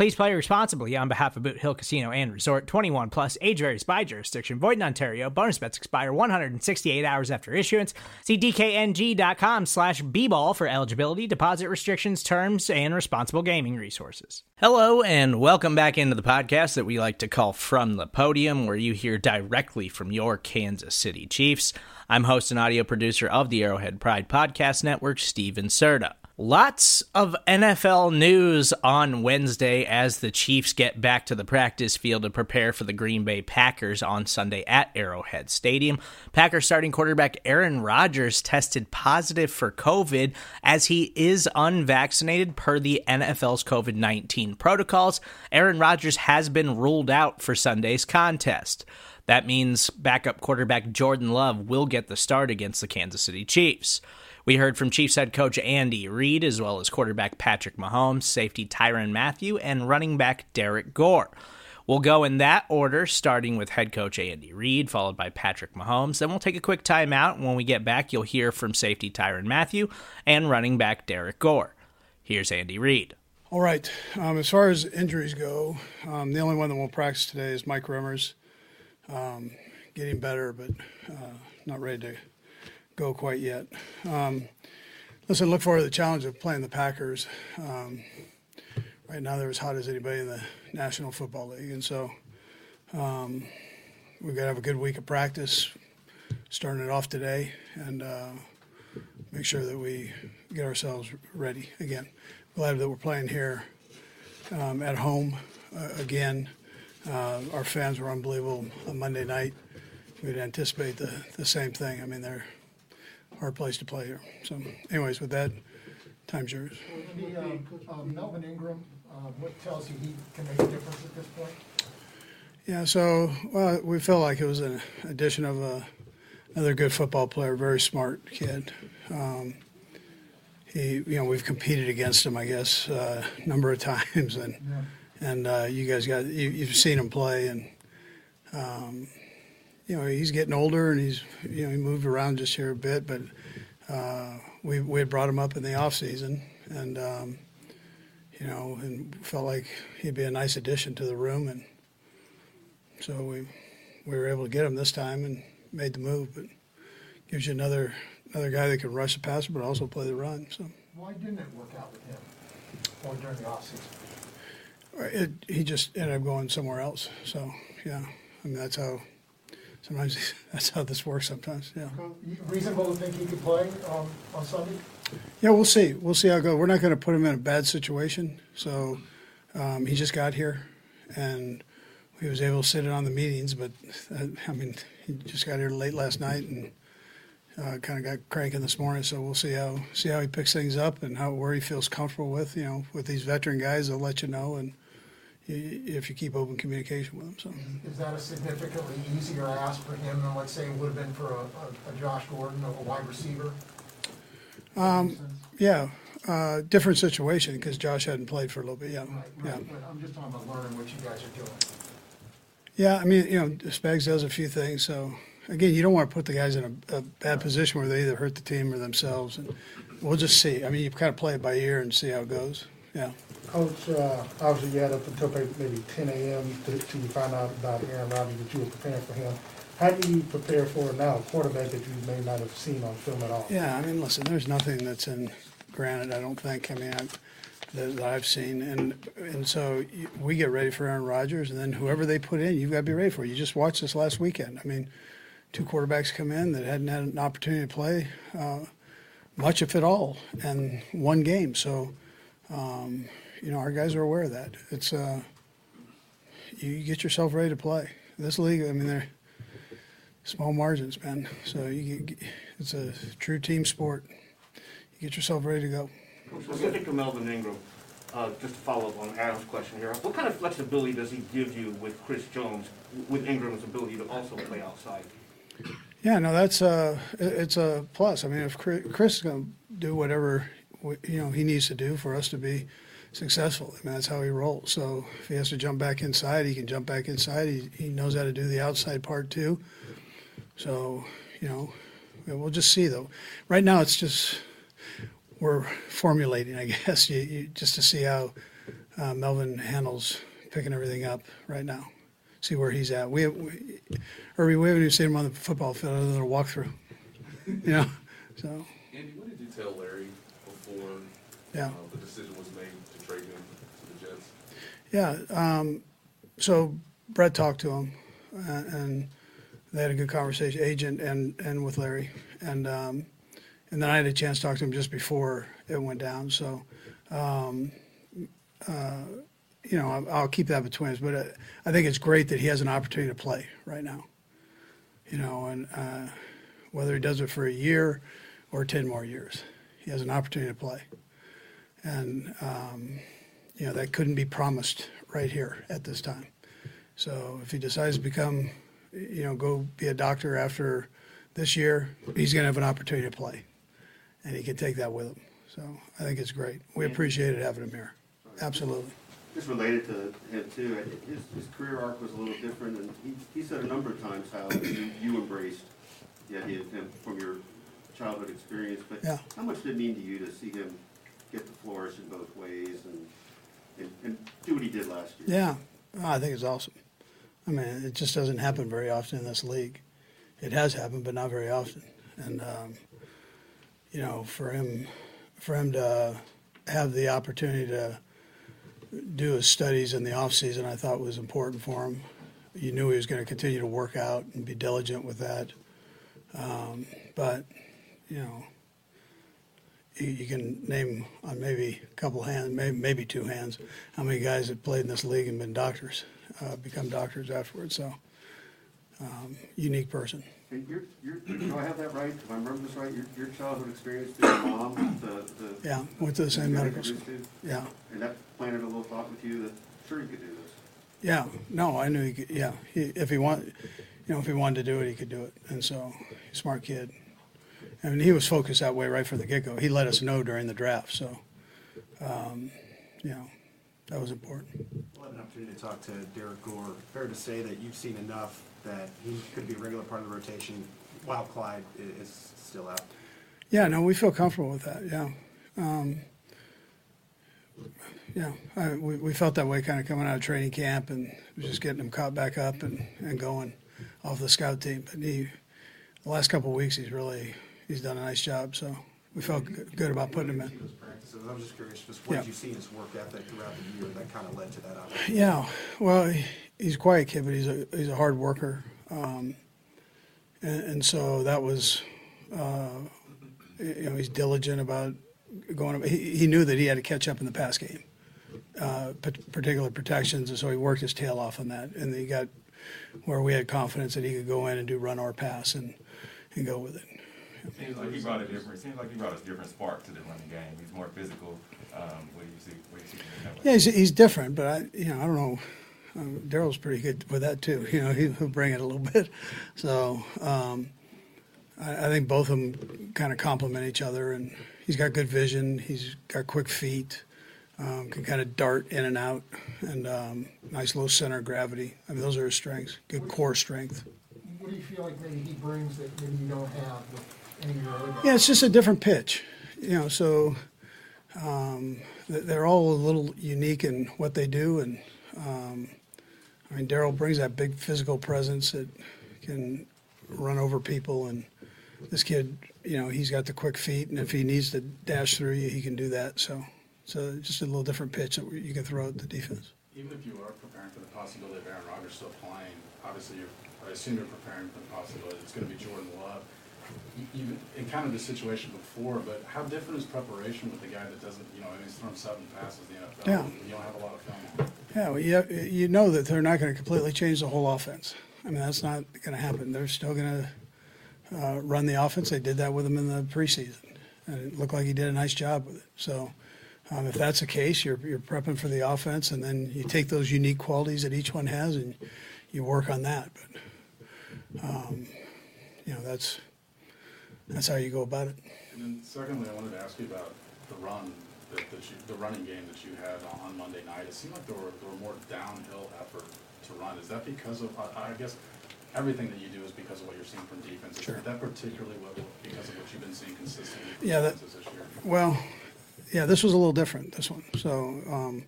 Please play responsibly on behalf of Boot Hill Casino and Resort 21 plus age varies by jurisdiction. Void in Ontario. Bonus bets expire 168 hours after issuance. See DKNG.com slash B-ball for eligibility, deposit restrictions, terms, and responsible gaming resources. Hello, and welcome back into the podcast that we like to call From the Podium, where you hear directly from your Kansas City Chiefs. I'm host and audio producer of the Arrowhead Pride Podcast Network, Steven Serta. Lots of NFL news on Wednesday as the Chiefs get back to the practice field to prepare for the Green Bay Packers on Sunday at Arrowhead Stadium. Packers starting quarterback Aaron Rodgers tested positive for COVID as he is unvaccinated per the NFL's COVID 19 protocols. Aaron Rodgers has been ruled out for Sunday's contest. That means backup quarterback Jordan Love will get the start against the Kansas City Chiefs. We heard from Chiefs head coach Andy Reid, as well as quarterback Patrick Mahomes, safety Tyrann Mathieu, and running back Derrick Gore. We'll go in that order, starting with head coach Andy Reid, followed by Patrick Mahomes. Then we'll take a quick timeout. When we get back, you'll hear from safety Tyrann Mathieu and running back Derrick Gore. Here's Andy Reid. All right. Um, as far as injuries go, um, the only one that won't practice today is Mike Remmers. Um, getting better, but uh, not ready to go quite yet. Um, listen, look forward to the challenge of playing the Packers. Um, right now, they're as hot as anybody in the National Football League, and so um, we've got to have a good week of practice, starting it off today, and uh, make sure that we get ourselves ready again. Glad that we're playing here um, at home uh, again. Uh, our fans were unbelievable on Monday night. We'd anticipate the, the same thing. I mean, they're hard place to play here. So, anyways, with that, time's yours. The, um, um, Melvin Ingram, uh, what tells you he can make a difference at this point? Yeah, so well, we felt like it was an addition of a, another good football player, very smart kid. Um, he, you know, we've competed against him, I guess, uh, a number of times, and and uh, you guys got you, you've seen him play, and um, you know he's getting older, and he's you know he moved around just here a bit, but uh, we we had brought him up in the off season, and um, you know, and felt like he'd be a nice addition to the room, and so we we were able to get him this time and made the move, but gives you another another guy that can rush the passer, but also play the run. So Why didn't it work out with him or during the offseason? it, he just ended up going somewhere else. So yeah, I mean that's how sometimes that's how this works. Sometimes yeah. Reasonable to think he could play um, on Sunday? Yeah, we'll see. We'll see how it goes. We're not going to put him in a bad situation. So um, he just got here, and he was able to sit in on the meetings. But uh, I mean, he just got here late last night and uh, kind of got cranking this morning. So we'll see how see how he picks things up and how where he feels comfortable with. You know, with these veteran guys, they'll let you know, and if you keep open communication with them. So Is that a significantly easier ask for him than, let's say, it would have been for a, a, a Josh Gordon, of a wide receiver? Um, yeah, uh, different situation because Josh hadn't played for a little bit. Yeah, Right, yeah. right, but I'm just talking about learning what you guys are doing. Yeah, I mean, you know, Spags does a few things. So again, you don't want to put the guys in a, a bad position where they either hurt the team or themselves. And we'll just see. I mean, you kind of play it by ear and see how it goes. Yeah. Coach, uh, obviously you had up until maybe ten AM to, to find out about Aaron Rodgers that you were preparing for him. How do you prepare for now, a quarterback that you may not have seen on film at all? Yeah, I mean, listen, there's nothing that's in granite, I don't think. I mean, I, that, that I've seen, and and so you, we get ready for Aaron Rodgers, and then whoever they put in, you've got to be ready for. You just watched this last weekend. I mean, two quarterbacks come in that hadn't had an opportunity to play uh, much, if at all, and one game. So, um, you know, our guys are aware of that. It's uh, you get yourself ready to play. This league, I mean, they're small margins, man. So you get, it's a true team sport. You get yourself ready to go. Specific to Melvin Ingram, uh, just to follow up on Adam's question here, what kind of flexibility does he give you with Chris Jones, with Ingram's ability to also play outside? Yeah, no, that's uh, it- it's a plus. I mean, if Chris, Chris is going to do whatever you know he needs to do for us to be successful, I mean that's how he rolls. So if he has to jump back inside, he can jump back inside. He he knows how to do the outside part too. So you know, we'll just see though. Right now, it's just we're formulating, I guess, you, you, just to see how uh, Melvin handles picking everything up right now. See where he's at. We, we Herbie, we haven't even seen him on the football field other than a walkthrough. You know, so Andy, what did you tell Larry yeah, uh, the decision was made to trade him to the Jets? yeah. Um, so Brett talked to him, uh, and they had a good conversation, agent and and with Larry, and um, and then I had a chance to talk to him just before it went down. So, um, uh, you know, I'll, I'll keep that between us. But uh, I think it's great that he has an opportunity to play right now. You know, and uh, whether he does it for a year or ten more years, he has an opportunity to play, and um, you know that couldn't be promised right here at this time. So if he decides to become, you know, go be a doctor after this year, he's going to have an opportunity to play, and he can take that with him. So I think it's great. We appreciated having him here. Absolutely. Just related to him too, his, his career arc was a little different, and he, he said a number of times how you, you embraced the idea of him from your childhood experience, but Yeah. how much did it mean to you to see him get to flourish in both ways and, and, and do what he did last year? Yeah, Oh, I think it's awesome. I mean, it just doesn't happen very often in this league. It has happened, but not very often. And um, you know, for him, for him to have the opportunity to do his studies in the off season, I thought was important for him. You knew he was going to continue to work out and be diligent with that. Um, but you know, you, you can name on maybe a couple hands, maybe, maybe two hands, how many guys that played in this league and been doctors, uh, become doctors afterwards. So, um, unique person. And your, your, do I have that right? If I remember this right, your, your childhood experience through your mom, the, the. Yeah, went to the same medical school. Yeah, And that planted a little thought with you that, sure, you could do this. yeah. No, I knew he could. Yeah, he, if he wanted, you know, if he wanted to do it, he could do it. And so, smart kid. I mean, he was focused that way right from the get go. He let us know during the draft. So, um, you know, that was important. We'll have an opportunity to talk to Derrick Gore. Fair to say that you've seen enough that he could be a regular part of the rotation while Clyde is still out. Yeah, no, we feel comfortable with that. Yeah, um, yeah, I, we we felt that way kind of coming out of training camp and just getting him caught back up and, and going off the scout team. But he, the last couple of weeks, he's really he's done a nice job. So we felt g- good about putting him in. Those practices, I was just curious, just what Yeah. did you see in his work ethic throughout the year that kind of led to that opportunity? Yeah, well, he, he's a quiet kid, but he's a he's a hard worker, um, and, and so that was, uh, you know, he's diligent about going. He, he knew that he had to catch up in the pass game, uh, pat- particular protections, and so he worked his tail off on that, and he got where we had confidence that he could go in and do run or pass and and go with it. Seems like he brought a different. Seems like he brought a different spark to the running game. He's more physical. Um, what do you see? What do you see? Yeah, he's, he's different, but I, you know, I don't know. Um, Darrel's pretty good with that too. You know, he, he'll bring it a little bit. So um, I, I think both of them kind of complement each other, and he's got good vision. He's got quick feet, um, can kind of dart in and out, and um, nice low center of gravity. I mean, those are his strengths. Good core strength. What do you feel like maybe he brings that maybe you don't have with Yeah, it's just a different pitch, you know. So um, they're all a little unique in what they do, and um, I mean, Darrel brings that big physical presence that can run over people, and this kid, you know, he's got the quick feet, and if he needs to dash through you, he can do that. So, so just a little different pitch that you can throw at the defense. even if you are preparing for the possibility of Aaron Rodgers still playing, obviously you're, I assume you're preparing for the possibility it's gonna be Jordan Love. You, you, in kind of the situation before, but how different is preparation with a guy that doesn't, you know, and he's thrown seven passes in the NFL? Yeah. You don't have a lot of film on. Yeah, well, you, you know that they're not going to completely change the whole offense. I mean, that's not going to happen. They're still going to uh, run the offense. They did that with him in the preseason, and it looked like he did a nice job with it. So, um, if that's the case, you're you're prepping for the offense, and then you take those unique qualities that each one has, and you work on that. But, um, you know, that's that's how you go about it. And then secondly, I wanted to ask you about the run, that, that you, the running game that you had on, on Monday night. It seemed like there were, there were more downhill effort to run. Is that because of, I, I guess, everything that you do is because of what you're seeing from defense? Is Sure. that particularly what, because of what you've been seeing consistently from Yeah, that- defenses this year? Well, yeah, this was a little different, this one. So, um,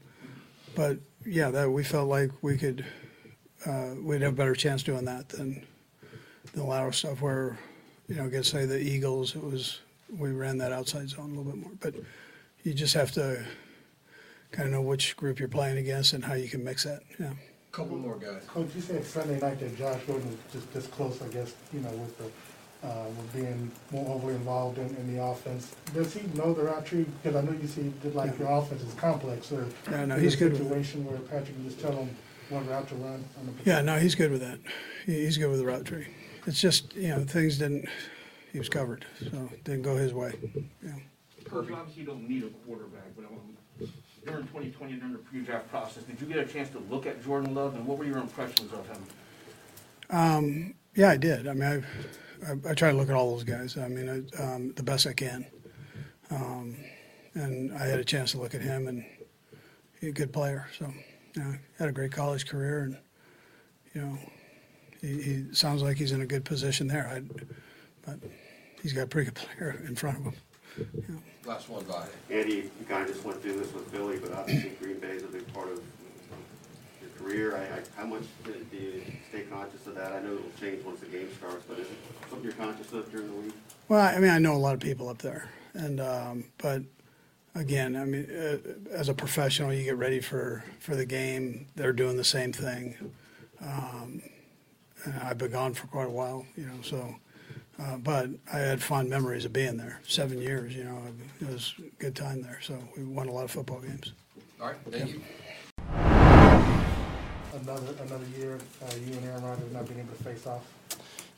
but yeah, that we felt like we could, uh, we'd have a better chance doing that than the lateral stuff where, you know, against say the Eagles, it was, we ran that outside zone a little bit more. But you just have to kind of know which group you're playing against and how you can mix that, yeah. Couple more guys. Coach, you said Sunday night that Josh Gordon was just this close, I guess, you know, with the, uh, with being more overly involved in, in the offense. Does he know the route tree? Because I know you see, that like your offense is complex, or Yeah, no, he's there good with it. situation where Patrick can just tell him what route to run? on the- Yeah, no, he's good with that. He, he's good with the route tree. It's just, you know, things didn't, he was covered, so it didn't go his way, yeah. Coach, obviously you don't need a quarterback, but um, during 2020, and during the pre-draft process, did you get a chance to look at Jordan Love, and what were your impressions of him? Um, yeah, I did. I mean, I, I, I try to look at all those guys. I mean, I, um, the best I can. Um, and I had a chance to look at him, and he's a good player. So, you know, had a great college career, and you know, he, he sounds like he's in a good position there. I, but he's got a pretty good player in front of him. Last one by. Andy, you kind of just went through this with Philly, but obviously Green Bay is a big part of your career. I, I, how much do do you stay conscious of that? I know it'll change once the game starts, but is it something you're conscious of during the week? Well, I mean, I know a lot of people up there, and um, but again, I mean, uh, as a professional, you get ready for for the game. They're doing the same thing. Um, and I've been gone for quite a while, you know. So, uh, but I had fond memories of being there. Seven years, you know, it was a good time there. So we won a lot of football games. All right, thank you. Another, another year, uh, you and Aaron Rodgers not being able to face off?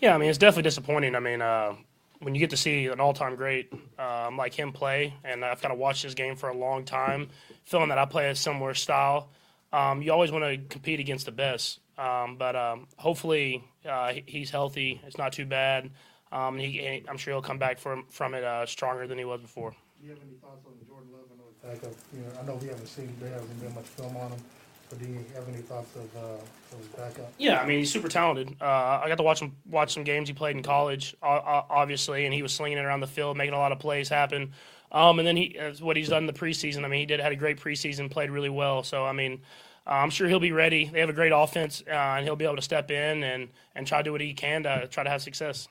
Yeah, I mean, it's definitely disappointing. I mean, uh, when you get to see an all-time great um, like him play, and I've kind of watched his game for a long time, feeling that I play a similar style, um, you always want to compete against the best. Um, but um, hopefully uh, he's healthy. It's not too bad. Um, he, I'm sure he'll come back from from it uh, stronger than he was before. Do you have any thoughts on Jordan Love? I know it's backup, you know, I know we haven't seen, there hasn't been much film on him, but do you have any thoughts of, uh, of his backup? Yeah, I mean he's super talented. Uh, I got to watch him watch some games he played in college, obviously, and he was slinging it around the field, making a lot of plays happen. Um, and then he what he's done in the preseason. I mean, he did had a great preseason, played really well. So I mean, I'm sure he'll be ready. They have a great offense, uh, and he'll be able to step in and and try to do what he can to try to have success.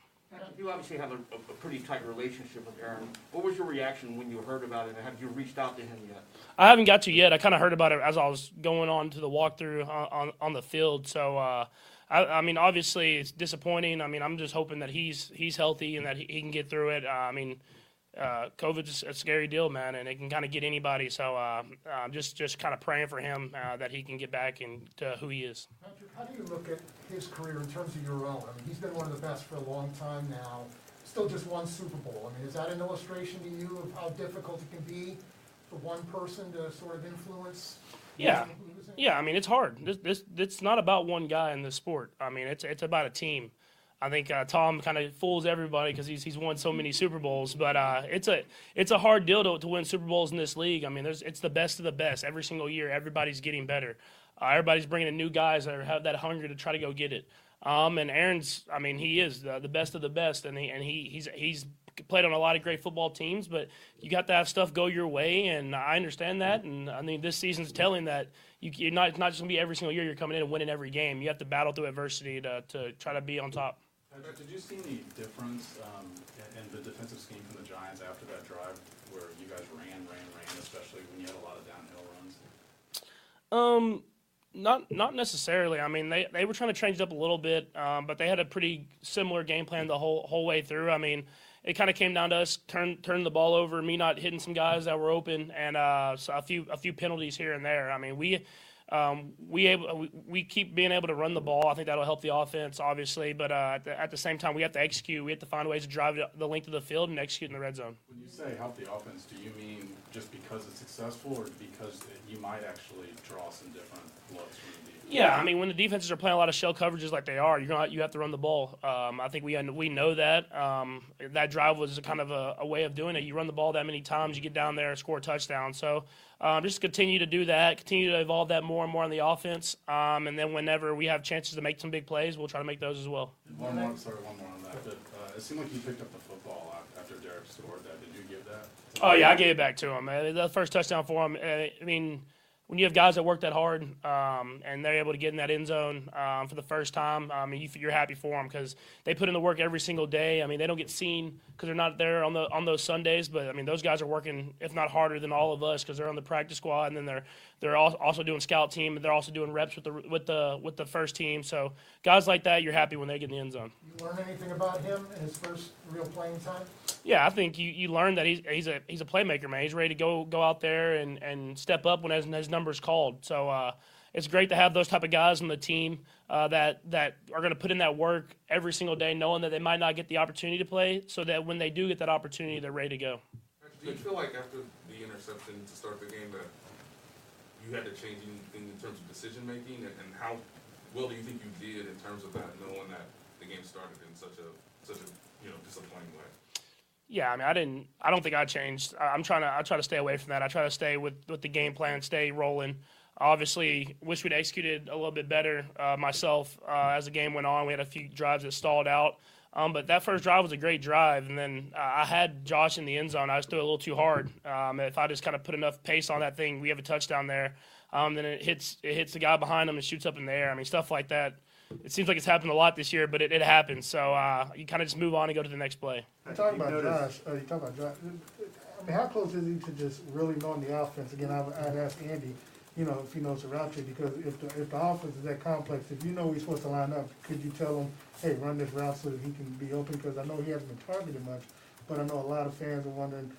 You obviously have a, a pretty tight relationship with Aaron. What was your reaction when you heard about it, and have you reached out to him yet? I haven't got to yet. I kind of heard about it as I was going on to the walkthrough on, on, on the field. So, uh, I, I mean, obviously it's disappointing. I mean, I'm just hoping that he's he's healthy and that he, he can get through it. Uh, I mean, uh, COVID's a scary deal, man, and it can kind of get anybody. So, uh, I'm just just kind of praying for him uh, that he can get back into who he is. Patrick, how do you look at his career in terms of your own? I mean, he's been one of the best for a long time now, still just one Super Bowl. I mean, is that an illustration to you of how difficult it can be for one person to sort of influence? Yeah. Yeah, I mean it's hard. This this it's not about one guy in the sport. I mean it's it's about a team. I think uh, Tom kind of fools everybody because he's he's won so many Super Bowls, but uh, it's a it's a hard deal to, to win Super Bowls in this league. I mean, there's it's the best of the best every single year. Everybody's getting better. Uh, everybody's bringing in new guys that have that hunger to try to go get it. Um, and Aaron's, I mean, he is the, the best of the best, and he and he he's he's played on a lot of great football teams, but you got to have stuff go your way, and I understand that. And I mean, this season's telling that you, you're not it's not just gonna be every single year you're coming in and winning every game. You have to battle through adversity to to try to be on top. Patrick, did you see any difference um, in, the defensive scheme from the Giants after that drive where you guys ran, ran, ran, especially when you had a lot of downhill runs? Um, Not not necessarily. I mean, they, they were trying to change it up a little bit, um, but they had a pretty similar game plan the whole whole way through. I mean, it kind of came down to us turn turn the ball over, me not hitting some guys that were open, and uh, so a few a few penalties here and there. I mean, we. Um, we able we, we keep being able to run the ball. I think that'll help the offense, obviously. But uh, at, the, at the same time, we have to execute. We have to find ways to drive the- length of the field and execute in the red zone. When you say help the offense, do you mean just because it's successful or because you might actually draw some different looks? Yeah, I mean, when the defenses are playing a lot of shell coverages like they are, you're gonna you have to run the ball. Um, I think we we know that. Um, that drive was kind of a, a way of doing it. You run the ball that many times, you get down there and score a touchdown. So um, just continue to do that, continue to evolve that more and more on the offense, um, and then whenever we have chances to make some big plays, we'll try to make those as well. One more, sorry, one more on that, but, uh, it seemed like you picked up the football after Derrick scored that, did you give that? Oh yeah, I gave it back to him. Uh, The first touchdown for him. Uh, I mean, when you have guys that work that hard um, and they're able to get in that end zone um, for the first time, I mean, you, you're happy for them because they put in the work every single day. I mean, they don't get seen because they're not there on the on those Sundays, but I mean, those guys are working if not harder than all of us because they're on the practice squad and then they're they're also doing scout team and they're also doing reps with the with the with the first team. So guys like that, you're happy when they get in the end zone. You learn anything about him in his first real playing time? Yeah, I think you, you learn that he's he's a he's a playmaker, man. He's ready to go go out there and, and step up when his, his number's called. So uh, it's great to have those type of guys on the team uh, that that are going to put in that work every single day, knowing that they might not get the opportunity to play, so that when they do get that opportunity, they're ready to go. Do you feel like after the interception to start the game that you had to change anything in terms of decision making, and, and how well do you think you did in terms of that, knowing that the game started in such a such a you know disappointing way? Yeah, I mean, I didn't. I don't think I changed. I- I'm trying to. I try to stay away from that. I try to stay with with the game plan, stay rolling. Obviously, wish we'd executed a little bit better uh, myself uh, as the game went on. We had a few drives that stalled out, um, but that first drive was a great drive. And then uh, I had Josh in the end zone. I just threw it a little too hard. Um, if I just kind of put enough pace on that thing, we have a touchdown there. Um, then it hits it hits the guy behind him and shoots up in the air. I mean, stuff like that. It seems like it's happened a lot this year, but it, it happens. So uh, you kind of just move on and go to the next play. You talk about You've Josh, noticed- uh, you talk about Josh, I mean, how close is he to just really knowing the offense? Again, I would, I'd ask Andy, you know, if he knows the route because if the, if the offense is that complex, if you know he's supposed to line up, could you tell him, hey, run this route so that he can be open? Because I know he hasn't been targeted much, but I know a lot of fans are wondering,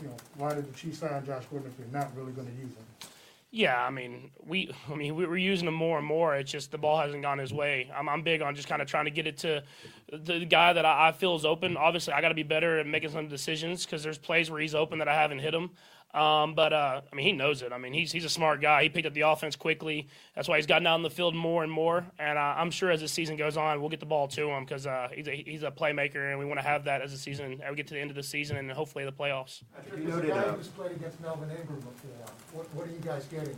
you know, why did the Chiefs sign Josh Gordon if they're not really gonna use him? Yeah, I mean, we, I mean, we- we're using him more and more. It's just the ball hasn't gone his way. I'm, I'm big on just kind of trying to get it to the guy that I, I feel is open. Obviously, I got to be better at making some decisions because there's plays where he's open that I haven't hit him. Um, but uh, I mean, he knows it. I mean, he's he's a smart guy. He picked up the offense quickly. That's why he's gotten out in the field more and more. And uh, I'm sure as the season goes on, we'll get the ball to him because uh, he's a he's a playmaker, and we want to have that as the season. As we get to the end of the season and hopefully the playoffs. You noted, who's played against Melvin Ingram before, what, what are you guys getting,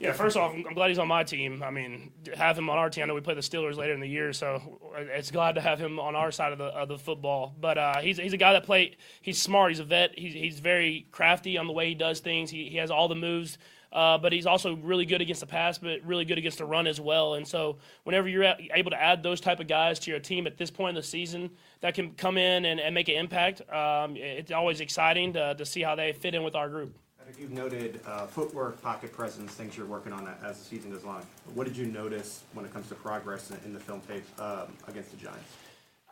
Yeah, first off, I'm glad he's on my team. I mean, have him on our team. I know we play the Steelers later in the year, so it's glad to have him on our side of the of the football. But uh, he's he's a guy that play. He's smart. He's a vet. He's he's very crafty on the way he does things. He he has all the moves. Uh, but he's also really good against the pass, but really good against the run as well. And so, whenever you're able to add those type of guys to your team at this point in the season that can come in and, and make an impact, um, it's always exciting to, to see how they fit in with our group. You've noted uh, footwork, pocket presence, things you're working on as the season goes on. What did you notice when it comes to progress in, in the film tape um, against the Giants?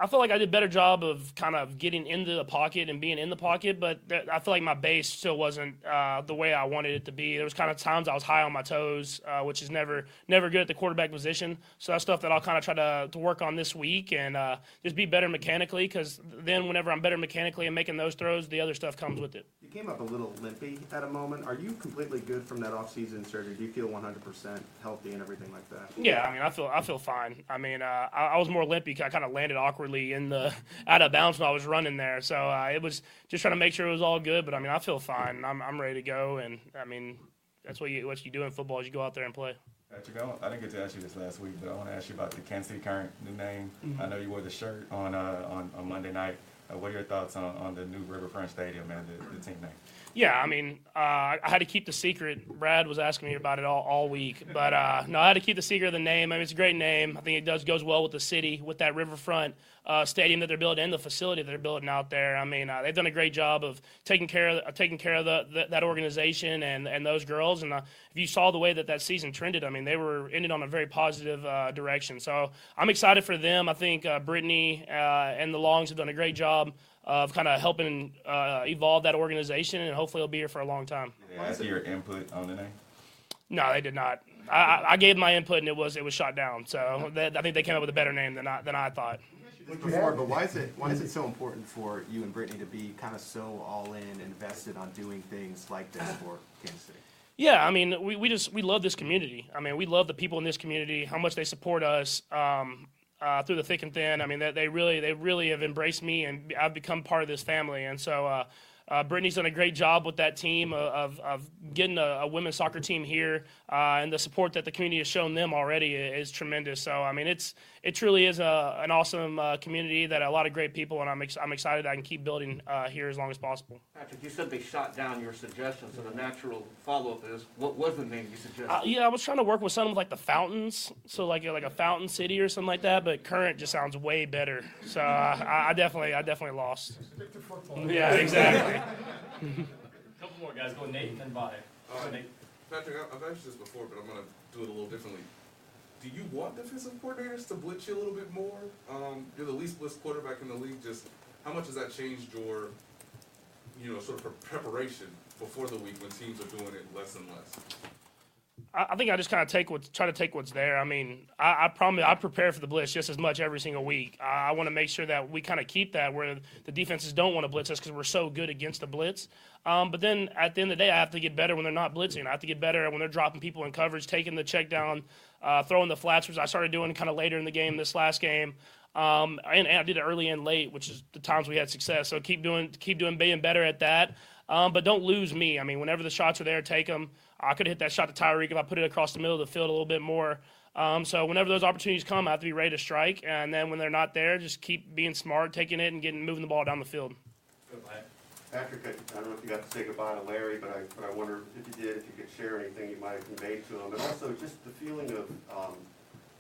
I feel like I did a better job of kind of getting into the pocket and being in the pocket, but th- I feel like my base still wasn't uh, the way I wanted it to be. There was kind of times I was high on my toes, uh, which is never never good at the quarterback position. So that's stuff that I'll kind of try to, to work on this week and uh, just be better mechanically. Because then, whenever I'm better mechanically and making those throws, the other stuff comes with it. You came up a little limpy at a moment. Are you completely good from that offseason surgery? Do you feel 100% healthy and everything like that? Yeah, I mean, I feel I feel fine. I mean, uh, I, I was more limpy. I kind of landed awkwardly in the out of bounds when I was running there, so uh, it was just trying to make sure it was all good. But I mean, I feel fine. I'm I'm ready to go, and I mean, that's what you what you do in football is you go out there and play. Patrick, I, I didn't get to ask you this last week, but I want to ask you about the Kansas City Current new name. I know you wore the shirt on uh, on, on Monday night. Uh, what are your thoughts on, on the new Riverfront Stadium and the, the team name? Yeah, I mean, uh, I had to keep the secret. Brad was asking me about it all, all week, but uh, no, I had to keep the secret of the name. I mean, it's a great name. I think it does goes well with the city, with that riverfront uh, stadium that they're building and the facility that they're building out there. I mean, uh, they've done a great job of taking care of taking care of the, the, that organization and, and those girls. And uh, if you saw the way that that season trended, I mean, they were ended on a very positive uh, direction. So I'm excited for them. I think uh, Brittany uh, and the Longs have done a great job of kind of helping uh, evolve that organization, and hopefully it'll be here for a long time. Did they ask your input on the name? No, they did not. I, I- I gave my input, and it was it was shot down. So that, I think they came up with a better name than I than I thought. Before, but why is it why is it so important for you and Brittany to be kind of so all in, invested on doing things like this for Kansas City? Yeah, I mean, we, we just we love this community. I mean, we love the people in this community, how much they support us um, uh, through the thick and thin. I mean, that they really they really have embraced me, and I've become part of this family. And so, uh, uh, Brittany's done a great job with that team of, of getting a, a women's soccer team here, uh, and the support that the community has shown them already is tremendous. So, I mean, it's it truly is a, an awesome uh, community that a lot of great people, and I'm ex- I'm excited I can keep building uh, here as long as possible. Patrick, you said they shot down your suggestion, so the natural follow-up is, what was the name you suggested? Uh, yeah, I was trying to work with something like the fountains, so like a, like a fountain city or something like that. But current just sounds way better. So uh, I, I definitely I definitely lost. Stick to football. Yeah. Couple more guys, go Nate and then Vi. Uh, Patrick, I- I've asked you this before, but I'm gonna do it a little differently. Do you want defensive coordinators to blitz you a little bit more? Um, you're the least blitzed quarterback in the league. Just how much has that changed your, you know, sort of preparation before the week when teams are doing it less and less? I, think I just kind of take what try to take what's there. I mean, I, I promise I prepare for the blitz just as much every single week. I, I want to make sure that we kind of keep that where the defenses don't want to blitz us because we're so good against the blitz. Um, but then at the end of the day, I have to get better when they're not blitzing. I have to get better when they're dropping people in coverage, taking the check down, uh, throwing the flats, which I started doing kind of later in the game this last game. Um, and, and I did it early and late, which is the times we had success. So keep doing, keep doing, being better at that. Um, but don't lose me. I mean, whenever the shots are there, take them. I could have hit that shot to Tyreek if I put it across the middle of the field a little bit more. Um, so whenever those opportunities come, I have to be ready to strike. And then when they're not there, just keep being smart, taking it, and getting moving the ball down the field. Patrick, I I don't know if you got to say goodbye to Larry, but I, but I wonder if you did, if you could share anything you might have conveyed to him, and also just the feeling of, um,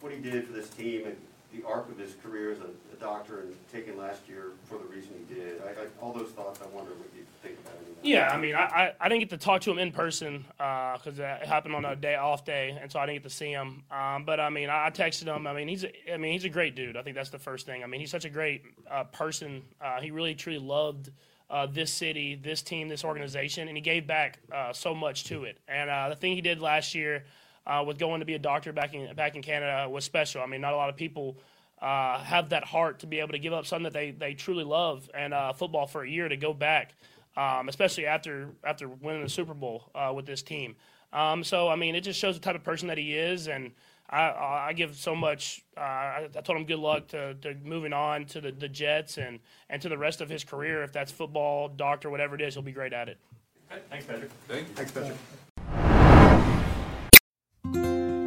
what he did for this team and the arc of his career as a, a doctor and taking last year for the reason he did. I, I, all those thoughts, I wonder what you think about it. Yeah, I mean, I, I, didn't get to talk to him in person because it happened on a day off day, and so I didn't get to see him. Um, but I mean, I I texted him. I mean, he's a, I mean he's a great dude. I think that's the first thing. I mean, he's such a great uh, person. Uh, he really truly loved uh, this city, this team, this organization, and he gave back uh, so much to it. And uh, the thing he did last year uh, with going to be a doctor back in back in Canada was special. I mean, not a lot of people. Uh, have that heart to be able to give up something that they, they truly love and uh, football for a year to go back um, especially after after winning the Super Bowl uh, with this team. Um, so I mean, it just shows the type of person that he is, and I, I give so much. Uh, I, I told him good luck to, to moving on to the, the Jets and and to the rest of his career. If that's football, doctor, whatever it is, he'll be great at it. Thanks, Patrick. Thank you. Thanks, Patrick.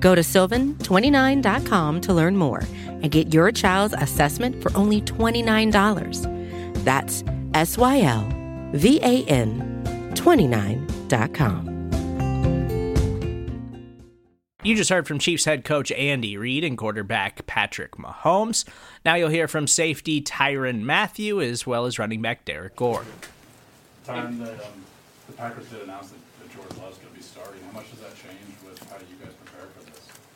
Go to sylvan29.com to learn more and get your child's assessment for only $29. That's S Y L V A N 29.com. You just heard from Chiefs head coach Andy Reid and quarterback Patrick Mahomes. Now you'll hear from safety Tyrann Mathieu as well as running back Derrick Gore. Time that, um, the Packers did announce that, that Jordan Love's gonna be starting. How much does that change with how you guys prepare for this?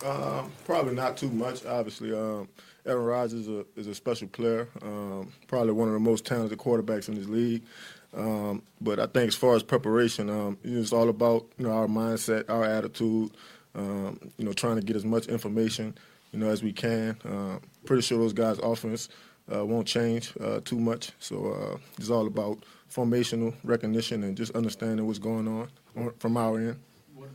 Um, probably not too much. Obviously, um, Aaron Rodgers is a is a special player. Um, probably one of the most talented quarterbacks in this league. Um, but I think as far as preparation, um, it's all about you know our mindset, our attitude. Um, you know, trying to get as much information you know as we can. Uh, pretty sure those guys' offense uh, won't change uh, too much. So uh, it's all about formational recognition and just understanding what's going on, on from our end.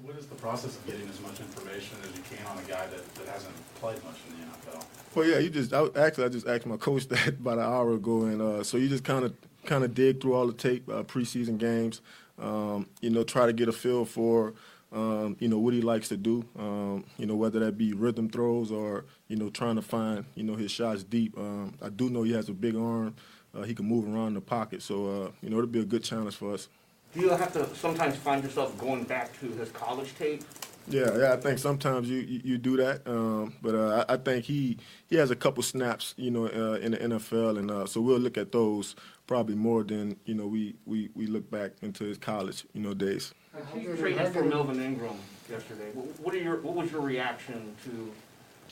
What, is the process of getting as much information as you can on a guy that, that hasn't played much in the NFL? Well, yeah, you just I, actually I just asked my coach that about an hour ago, and uh, so you just kind of kind of dig through all the tape, uh, preseason games, um, you know, try to get a feel for. Um, you know what he likes to do. Um, you know whether that be rhythm throws or you know trying to find you know his shots deep. Um, I do know he has a big arm. Uh, he can move around the pocket, so uh, you know it'll be a good challenge for us. Do you have to sometimes find yourself going back to his college tape? Yeah, yeah, I think sometimes you you, you do that, um, but uh, I, I think he he has a couple snaps, you know, uh, in the NFL, and uh, so we'll look at those probably more than you know we, we, we look back into his college, you know, days. You traded for Melvin Ingram yesterday. What are your what was your reaction to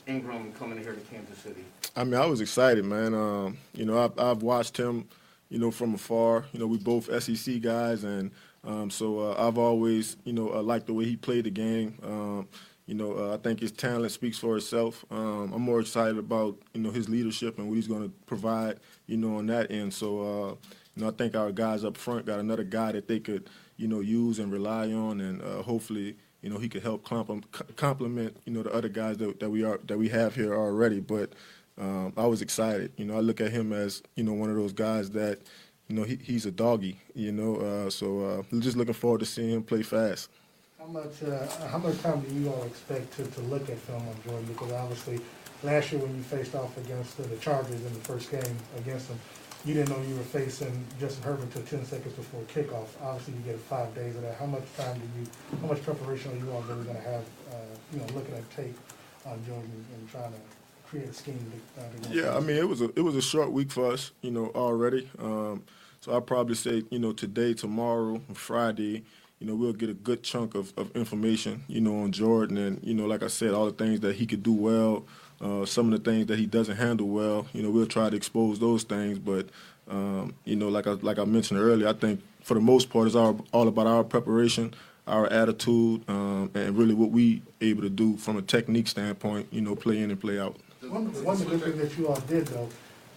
Ingram coming here to Kansas City? I mean, I was excited, man. Um, you know, I've, I've watched him, you know, from afar. You know, we both SEC guys, and um, so uh, I've always, you know, uh, liked the way he played the game. Um, you know, uh, I think his talent speaks for itself. Um, I'm more excited about, you know, his leadership and what he's going to provide, you know, on that end. So, uh, you know, I think our guys up front got another guy that they could, you know, use and rely on, and uh, hopefully, you know, he could help complement, you know, the other guys that, that we are that we have here already. But um, I was excited. You know, I look at him as, you know, one of those guys that, you know, he, he's a doggy. You know, uh, so uh, just looking forward to seeing him play fast. How much, uh, how much time do you all expect to, to look at film on Jordan? Because obviously, last year when you faced off against the, Chargers in the first game against them, you didn't know you were facing Justin Herbert until ten seconds before kickoff. Obviously, you get five days of that. How much time do you, how much preparation are you all really gonna have, uh, you know, looking at tape on Jordan and trying to create a scheme to, uh, to Yeah, I mean it was a it was a short week for us, you know, already. Um, so I'd probably say, you know, today, tomorrow, Friday, you know, we'll get a good chunk of, of information, you know, on Jordan and, you know, like I said, all the things that he could do well, uh, some of the things that he doesn't handle well, you know, we'll try to expose those things. But um, you know, like I like I mentioned earlier, I think for the most part it's all all about our preparation, our attitude, um, and really what we able to do from a technique standpoint, you know, play in and play out. One, one good thing that you all did though,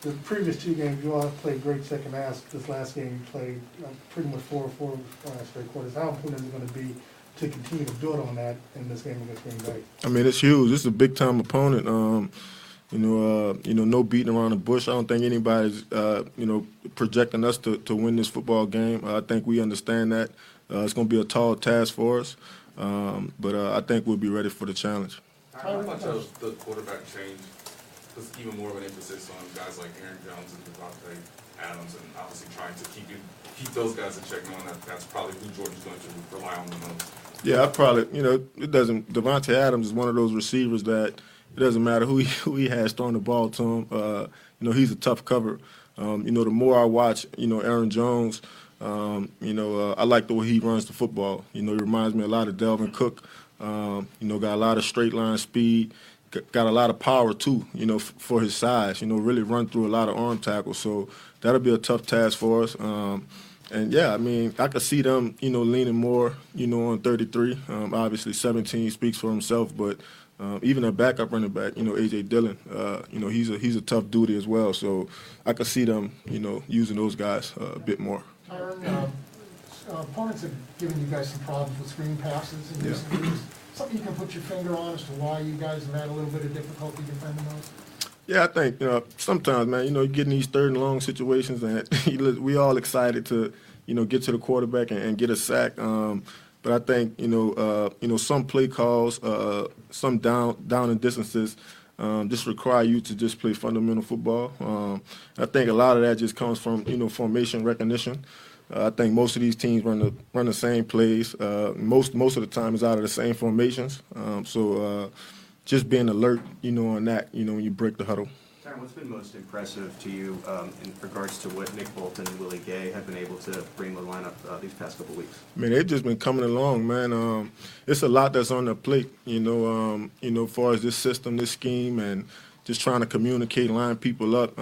the previous two games, you all played great second halves. This last game, you played uh, pretty much four or four uh, straight quarters. How important is it gonna be to continue to build on that in this game against Green Bay? I mean, it's huge. This is a big time opponent. Um, you know, uh, you know, no beating around the bush. I don't think anybody's, uh, you know, projecting us to, to win this football game. I think we understand that. Uh, it's going to be a tall task for us, um, but uh, I think we'll be ready for the challenge. How much of the quarterback change was even more of an emphasis on guys like Aaron Jones and Davante Adams, and obviously trying to keep keep those guys in check, knowing that that's probably who Jordan's going to rely on the most. Yeah, I probably, you know, it doesn't. Davante Adams is one of those receivers that it doesn't matter who he, who he has throwing the ball to him. Uh, you know, he's a tough cover. Um, you know, the more I watch, you know, Aaron Jones, um, you know, uh, I like the way he runs the football. You know, he reminds me a lot of Dalvin Cook. Um, you know, got a lot of straight line speed, got a lot of power too. You know, f- for his size. You know, really run through a lot of arm tackles. So that'll be a tough task for us. Um, and yeah, I mean, I could see them, you know, leaning more, you know, on 33. Um, obviously, 17 speaks for himself, but um, even a backup running back, you know, AJ Dillon, uh, you know, he's a he's a tough duty as well. So I could see them, you know, using those guys uh, a bit more. Tyrann, uh, opponents have given you guys some problems with screen passes in recent weeks. Something you can put your finger on as to why you guys have had a little bit of difficulty defending those? Yeah, I think you know sometimes, man, you know, you get in these third and long situations, and we all excited to, you know, get to the quarterback and, and get a sack. Um, but I think you know, uh, you know, some play calls, uh, some down down and distances, um, just require you to just play fundamental football. Um, I think a lot of that just comes from you know formation recognition. Uh, I think most of these teams run the run the same plays. Uh, most most of the time is out of the same formations. Um, so uh, just being alert, you know, on that, you know, when you break the huddle. Tyrann, what's been most impressive to you um, in regards to what Nick Bolton and Willie Gay have been able to bring to the lineup uh, these past couple weeks? I mean, they've just been coming along, man. Um, it's a lot that's on their plate, you know. Um, you know, as far as this system, this scheme, and just trying to communicate, line people up.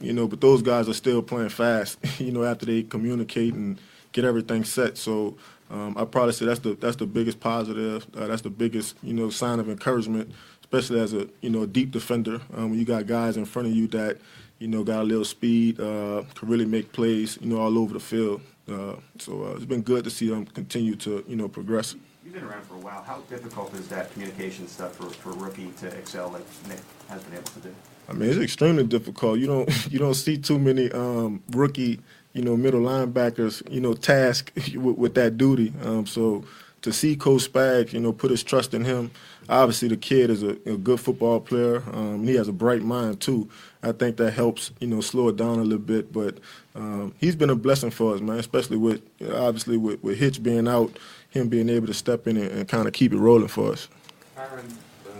You know, but those guys are still playing fast. you know, after they communicate and get everything set. So um, I probably say that's the that's the biggest positive. Uh, that's the biggest you know sign of encouragement, especially as a you know a deep defender. Um, when you got guys in front of you that you know got a little speed, uh, can really make plays, you know, all over the field. Uh, so uh, it's been good to see them continue to you know progress. You've been around for a while. How difficult is that communication stuff for, for a rookie to excel like Nick has been able to do? I mean, it's extremely difficult. You don't you don't see too many um, rookie, you know, middle linebackers, you know, tasked with, with that duty. Um, so to see Coach Spags, you know, put his trust in him. Obviously, the kid is a, a good football player. Um, he has a bright mind too. I think that helps, you know, slow it down a little bit. But um, he's been a blessing for us, man. Especially with obviously with, with Hitch being out, him being able to step in and, and kind of keep it rolling for us. Tyrann,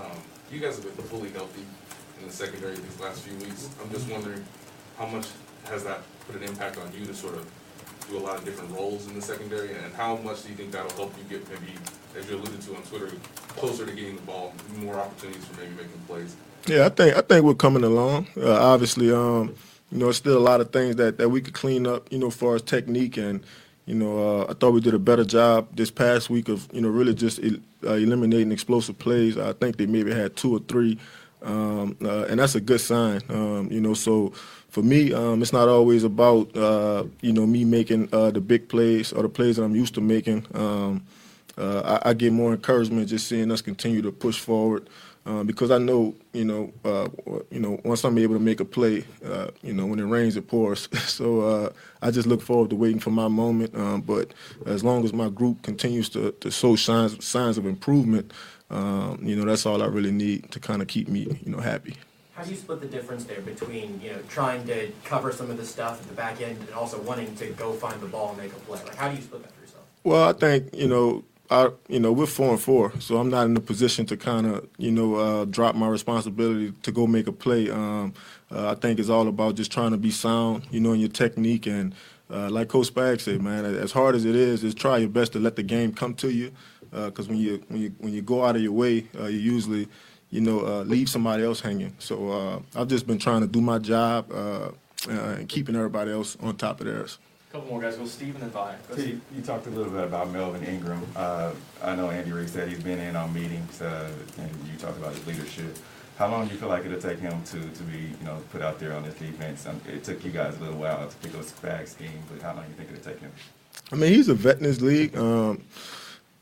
um, you guys have been fully healthy secondary these last few weeks. I'm just wondering, how much has that put an impact on you to sort of do a lot of different roles in the secondary, and how much do you think that'll help you get maybe, as you alluded to on Twitter, closer to getting the ball, more opportunities for maybe making plays? Yeah, I think I think we're coming along. Uh, obviously, um, you know, still a lot of things that, that we could clean up, you know, as far as technique and. You know, uh, I thought we did a better job this past week of, you know, really just el- uh, eliminating explosive plays. I think they maybe had two or three, um, uh, and that's a good sign. Um, you know, so for me, um, it's not always about uh, you know me making uh, the big plays or the plays that I'm used to making. Um, uh, I, I, get more encouragement just seeing us continue to push forward uh, because I know you know uh, you know once I'm able to make a play, you know when it rains it pours. so I just look forward to waiting for my moment. Um, but as long as my group continues to, to show signs signs of improvement, um, you know that's all I really need to kind of keep me you know happy. How do you split the difference there between you know trying to cover some of the stuff at the back end and also wanting to go find the ball and make a play? Like how do you split that for yourself? Well, I think you know. I, you know, we're four and four, so I'm not in a position to kind of, you know, uh, drop my responsibility to go make a play. Um, uh, I think it's all about just trying to be sound, you know, in your technique. And uh, like Coach Spags said, man, as hard as it is, is try your best to let the game come to you. Because when you when you when you go out of your way, uh, you usually you know, uh, leave somebody else hanging. So uh, I've just been trying to do my job uh, and keeping everybody else on top of theirs. Couple more guys. Go Stephen and Vi. Steve, you talked a little bit about Melvin Ingram. Uh, I know Andy Reid said he's been in on meetings, uh, and you talked about his leadership. How long do you feel like it'll take him to, to be, you know, put out there on this defense? Um, it took you guys a little while to pick up the bag scheme, but how long do you think it'll take him? I mean, he's a vet in this league. Um,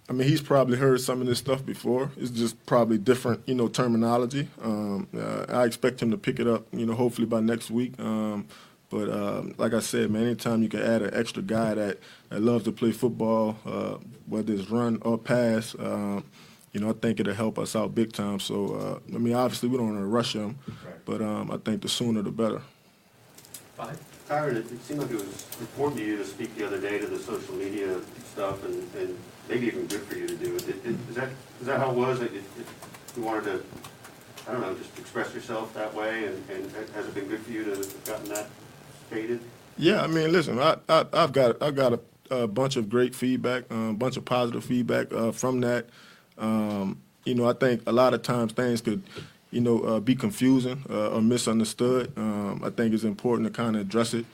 I mean, he's probably heard some of this stuff before. It's just probably different, you know, terminology. Um, uh, I expect him to pick it up, you know, hopefully by next week. Um, but um, like I said, man, anytime you can add an extra guy that, that loves to play football, uh, whether it's run or pass, um, you know, I think it'll help us out big time. So, uh, I mean, obviously we don't want to rush him, but um, I think the sooner the better. Five. Tyrann, it, it seemed like it was important to you to speak the other day to the social media stuff and, and maybe even good for you to do. Is, is that is that how it was? It, you wanted to, I don't know, just express yourself that way, and, and has it been good for you to have gotten that stated? Yeah, I mean, listen, I, I have got I've got a, a, bunch of great feedback, a um, bunch of positive feedback uh, from that. Um, you know, I think a lot of times things could, you know, uh, be confusing uh, or misunderstood. Um, I think it's important to kind of address it.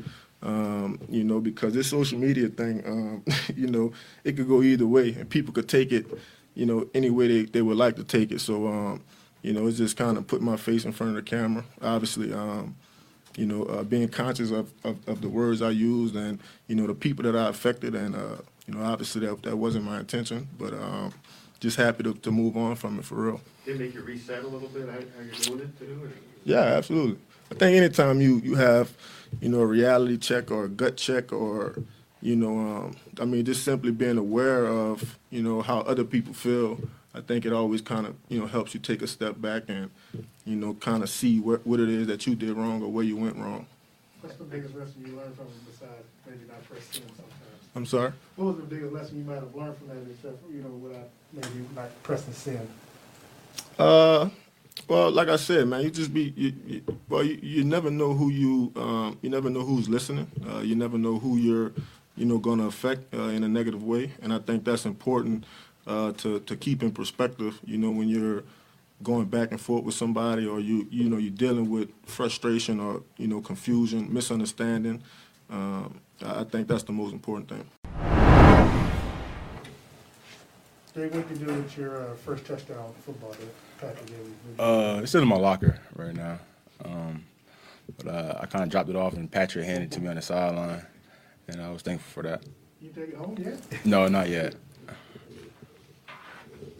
Um, you know, because this social media thing, um, you know, it could go either way, and people could take it, you know, any way they, they would like to take it. So, um, you know, it's just kind of put my face in front of the camera. Obviously, um, you know, uh, being conscious of, of, of, the words I used and, you know, the people that I affected. And, uh, you know, obviously that, that wasn't my intention, but um, just happy to, to move on from it for real. Did it make you reset a little bit how, how you're doing it too? Or? Yeah, absolutely. I think anytime you, you have – you know, a reality check or a gut check or, you know, um, I mean, just simply being aware of, you know, how other people feel. I think it always kind of, you know, helps you take a step back and, you know, kind of see what, what it is that you did wrong or where you went wrong. What's the biggest lesson you learned from it besides maybe not pressing sometimes? I'm sorry? What was the biggest lesson you might have learned from that except, you know, without maybe not pressing sin? Uh, Well, like I said, man, you just be you, you, well. You, you never know who you um, you never know who's listening. Uh, you never know who you're you know going to affect uh, in a negative way, and I think that's important uh, to to keep in perspective. You know, when you're going back and forth with somebody, or you you know you're dealing with frustration or you know confusion, misunderstanding. Um, I think that's the most important thing. Dave, what did you do with your uh, first touchdown football that Patrick gave you? Uh, it's in my locker right now. Um, but uh, I kind of dropped it off, and Patrick handed it to me on the sideline, and I was thankful for that. You take it home yet? No, not yet.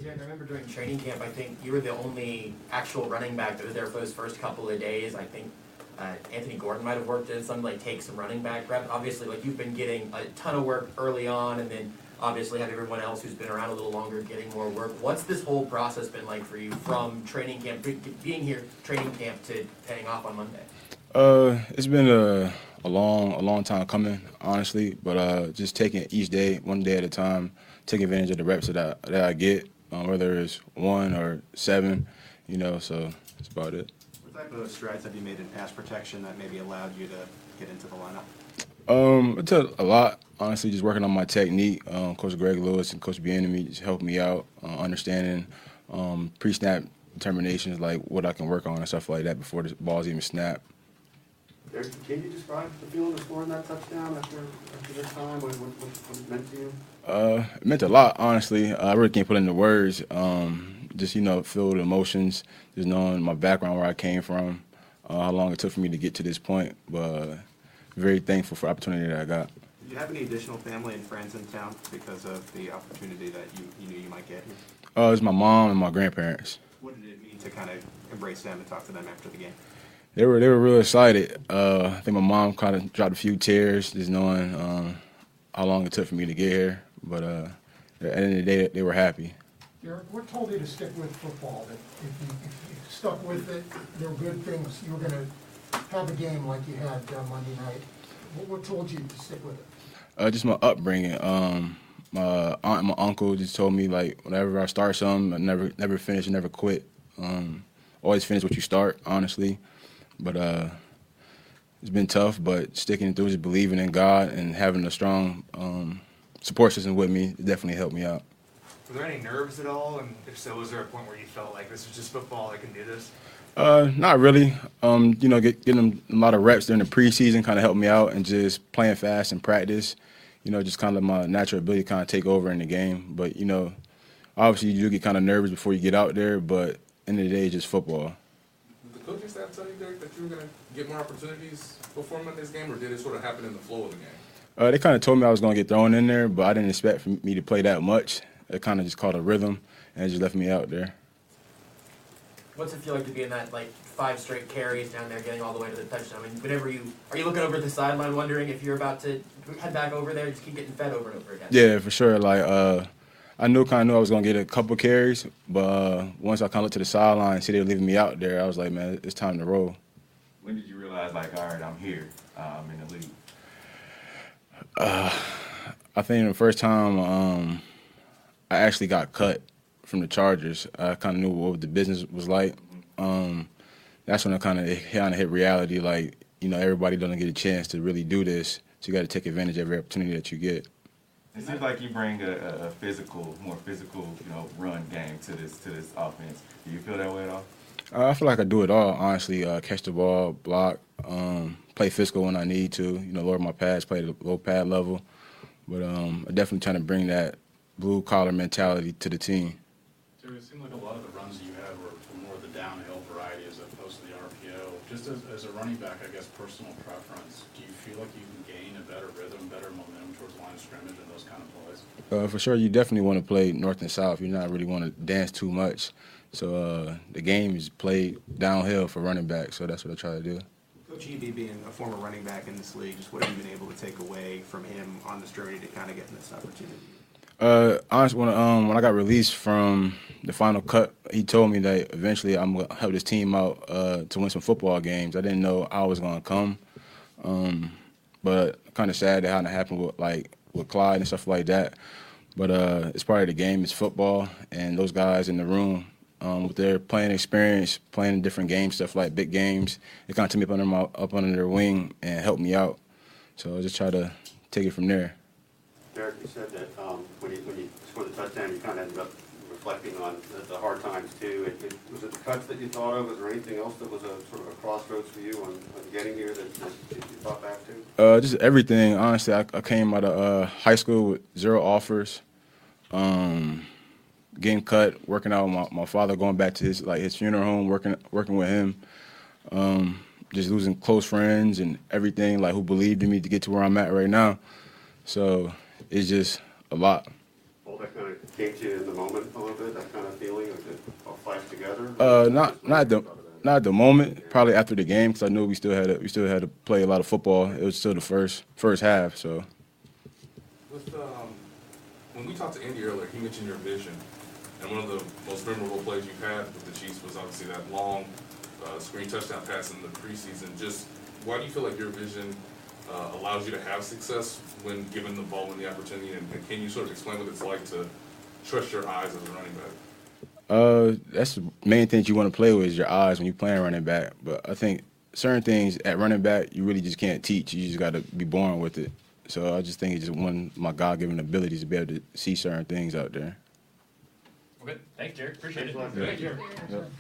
Yeah, I remember during training camp, I think you were the only actual running back that was there for those first couple of days. I think uh, Anthony Gordon might have worked in some like take some running back reps. Obviously, like you've been getting a ton of work early on, and then obviously have everyone else who's been around a little longer getting more work. What's this whole process been like for you from training camp, being here training camp to paying off on Monday? Uh, it's been a, a long, a long time coming, honestly. But uh, just taking each day, one day at a time, taking advantage of the reps that I, that I get, um, whether it's one or seven, you know. So that's about it. What type of strides have you made in pass protection that maybe allowed you to get into the lineup? Um, it took a lot, honestly, just working on my technique. Um, Coach Greg Lewis and Coach Bieniemy just helped me out, uh, understanding um, pre-snap determinations, like what I can work on and stuff like that before the ball's even snapped. Can you describe the feeling of scoring that touchdown after, after this time? What, what, what it meant to you? Uh, it meant a lot, honestly. I really can't put into words. Um, just you know, feel the emotions, just knowing my background, where I came from, uh, how long it took for me to get to this point. But very thankful for the opportunity that I got. Did you have any additional family and friends in town because of the opportunity that you, you knew you might get here? Uh, it's my mom and my grandparents. What did it mean to kind of embrace them and talk to them after the game? They were they were real excited. Uh, I think my mom kind of dropped a few tears just knowing um, how long it took for me to get here. But uh, at the end of the day, they were happy. Derrick, what told you to stick with football? That if you, if you stuck with it, there were good things, you were gonna have a game like you had uh, Monday night. What, what told you to stick with it? Uh, just my upbringing. Um, my aunt and my uncle just told me like whenever I start something, I never never finish, never quit. Um, always finish what you start, honestly. But uh, it's been tough, but sticking through, just believing in God and having a strong um, support system with me definitely helped me out. Were there any nerves at all? And if so, was there a point where you felt like this was just football, I can do this? Uh, not really. Um, you know, get, getting a lot of reps during the preseason kind of helped me out, and just playing fast and practice. You know, just kind of my natural ability kind of take over in the game. But you know, obviously you do get kind of nervous before you get out there. But end of the day, it's just football. Did the coaching staff tell you, Derrick, that you were going to get more opportunities before Monday's game, or did it sort of happen in the flow of the game? Uh, they kind of told me I was going to get thrown in there, but I didn't expect for me to play that much. It kind of just caught a rhythm, and it just left me out there. What's it feel like to be in that like five straight carries down there, getting all the way to the touchdown? I mean, whenever you are you looking over at the sideline, wondering if you're about to head back over there, just keep getting fed over and over again. Yeah, for sure. Like uh, I knew kind of knew I was gonna get a couple carries, but uh, once I kind of looked to the sideline, and see they were leaving me out there, I was like, man, it's time to roll. When did you realize, like, all right, I'm here, I'm in the league? Uh, I think the first time um, I actually got cut from the Chargers, I kind of knew what the business was like. Um, that's when I kind of kind of hit reality. Like, you know, everybody doesn't get a chance to really do this, so you got to take advantage of every opportunity that you get. It seems like you bring a, a- physical, more physical, you know, run game to this to this offense. Do you feel that way at all? Uh, I feel like I do it all, honestly. Uh, catch the ball, block, um, play physical when I need to. You know, lower my pads, play the low pad level. But um, I'm definitely trying to bring that blue collar mentality to the team. Terry, it seemed like a lot of the runs that you had were, were more of the downhill variety as opposed to the RPO. Just as, as a running back, I guess personal preference, do you feel like you can gain a better rhythm, better momentum towards line of scrimmage and those kind of plays? Uh, for sure, you definitely want to play north and south. You're not really want to dance too much. So uh, the game is played downhill for running back. So that's what I try to do. Coach EB being a former running back in this league, just what have you been able to take away from him on this journey to kind of getting this opportunity? Uh, honestly, when um when I got released from the final cut, he told me that eventually I'm gonna help this team out uh, to win some football games. I didn't know I was gonna come, um, but kind of sad that how it happened with like with Clyde and stuff like that. But uh, it's part of the game. It's football, and those guys in the room um, with their playing experience, playing different games, stuff like big games. They kind of took me up under my up under their wing and helped me out. So I just try to take it from there. Derrick, you said that um, when you, when you scored the touchdown, you kind of ended up reflecting on the- the hard times too. It- it- Was it the cuts that you thought of? Was there anything else that was a sort of a crossroads for you on on getting here that you thought back to? Uh, just everything. Honestly, I, I came out of uh, high school with zero offers. Um, getting cut, working out with my, my father, going back to his like his funeral home, working working with him. Um, just losing close friends and everything like who believed in me to get to where I'm at right now. So it's just a lot. All that kind of came to you in the moment a little bit, that kind of feeling, like it all flashed together? Uh, not not the not at the moment. Probably after the game because I knew we still had to, we still had to play a lot of football. It was still the first first half. So With, um, when we talked to Andy earlier, he mentioned your vision. And one of the most memorable plays you've had with the Chiefs was obviously that long uh, screen touchdown pass in the preseason. Just why do you feel like your vision uh, allows you to have success when given the ball and the opportunity? And, and can you sort of explain what it's like to trust your eyes as a running back? uh, that's the main thing you want to play with is your eyes when you're playing running back. But I think certain things at running back you really just can't teach. You just got to be born with it. So I just think it's just one of my God given abilities to be able to see certain things out there. Okay, thanks, Jared. Appreciate it. Thanks a lot, Thank you. Yep.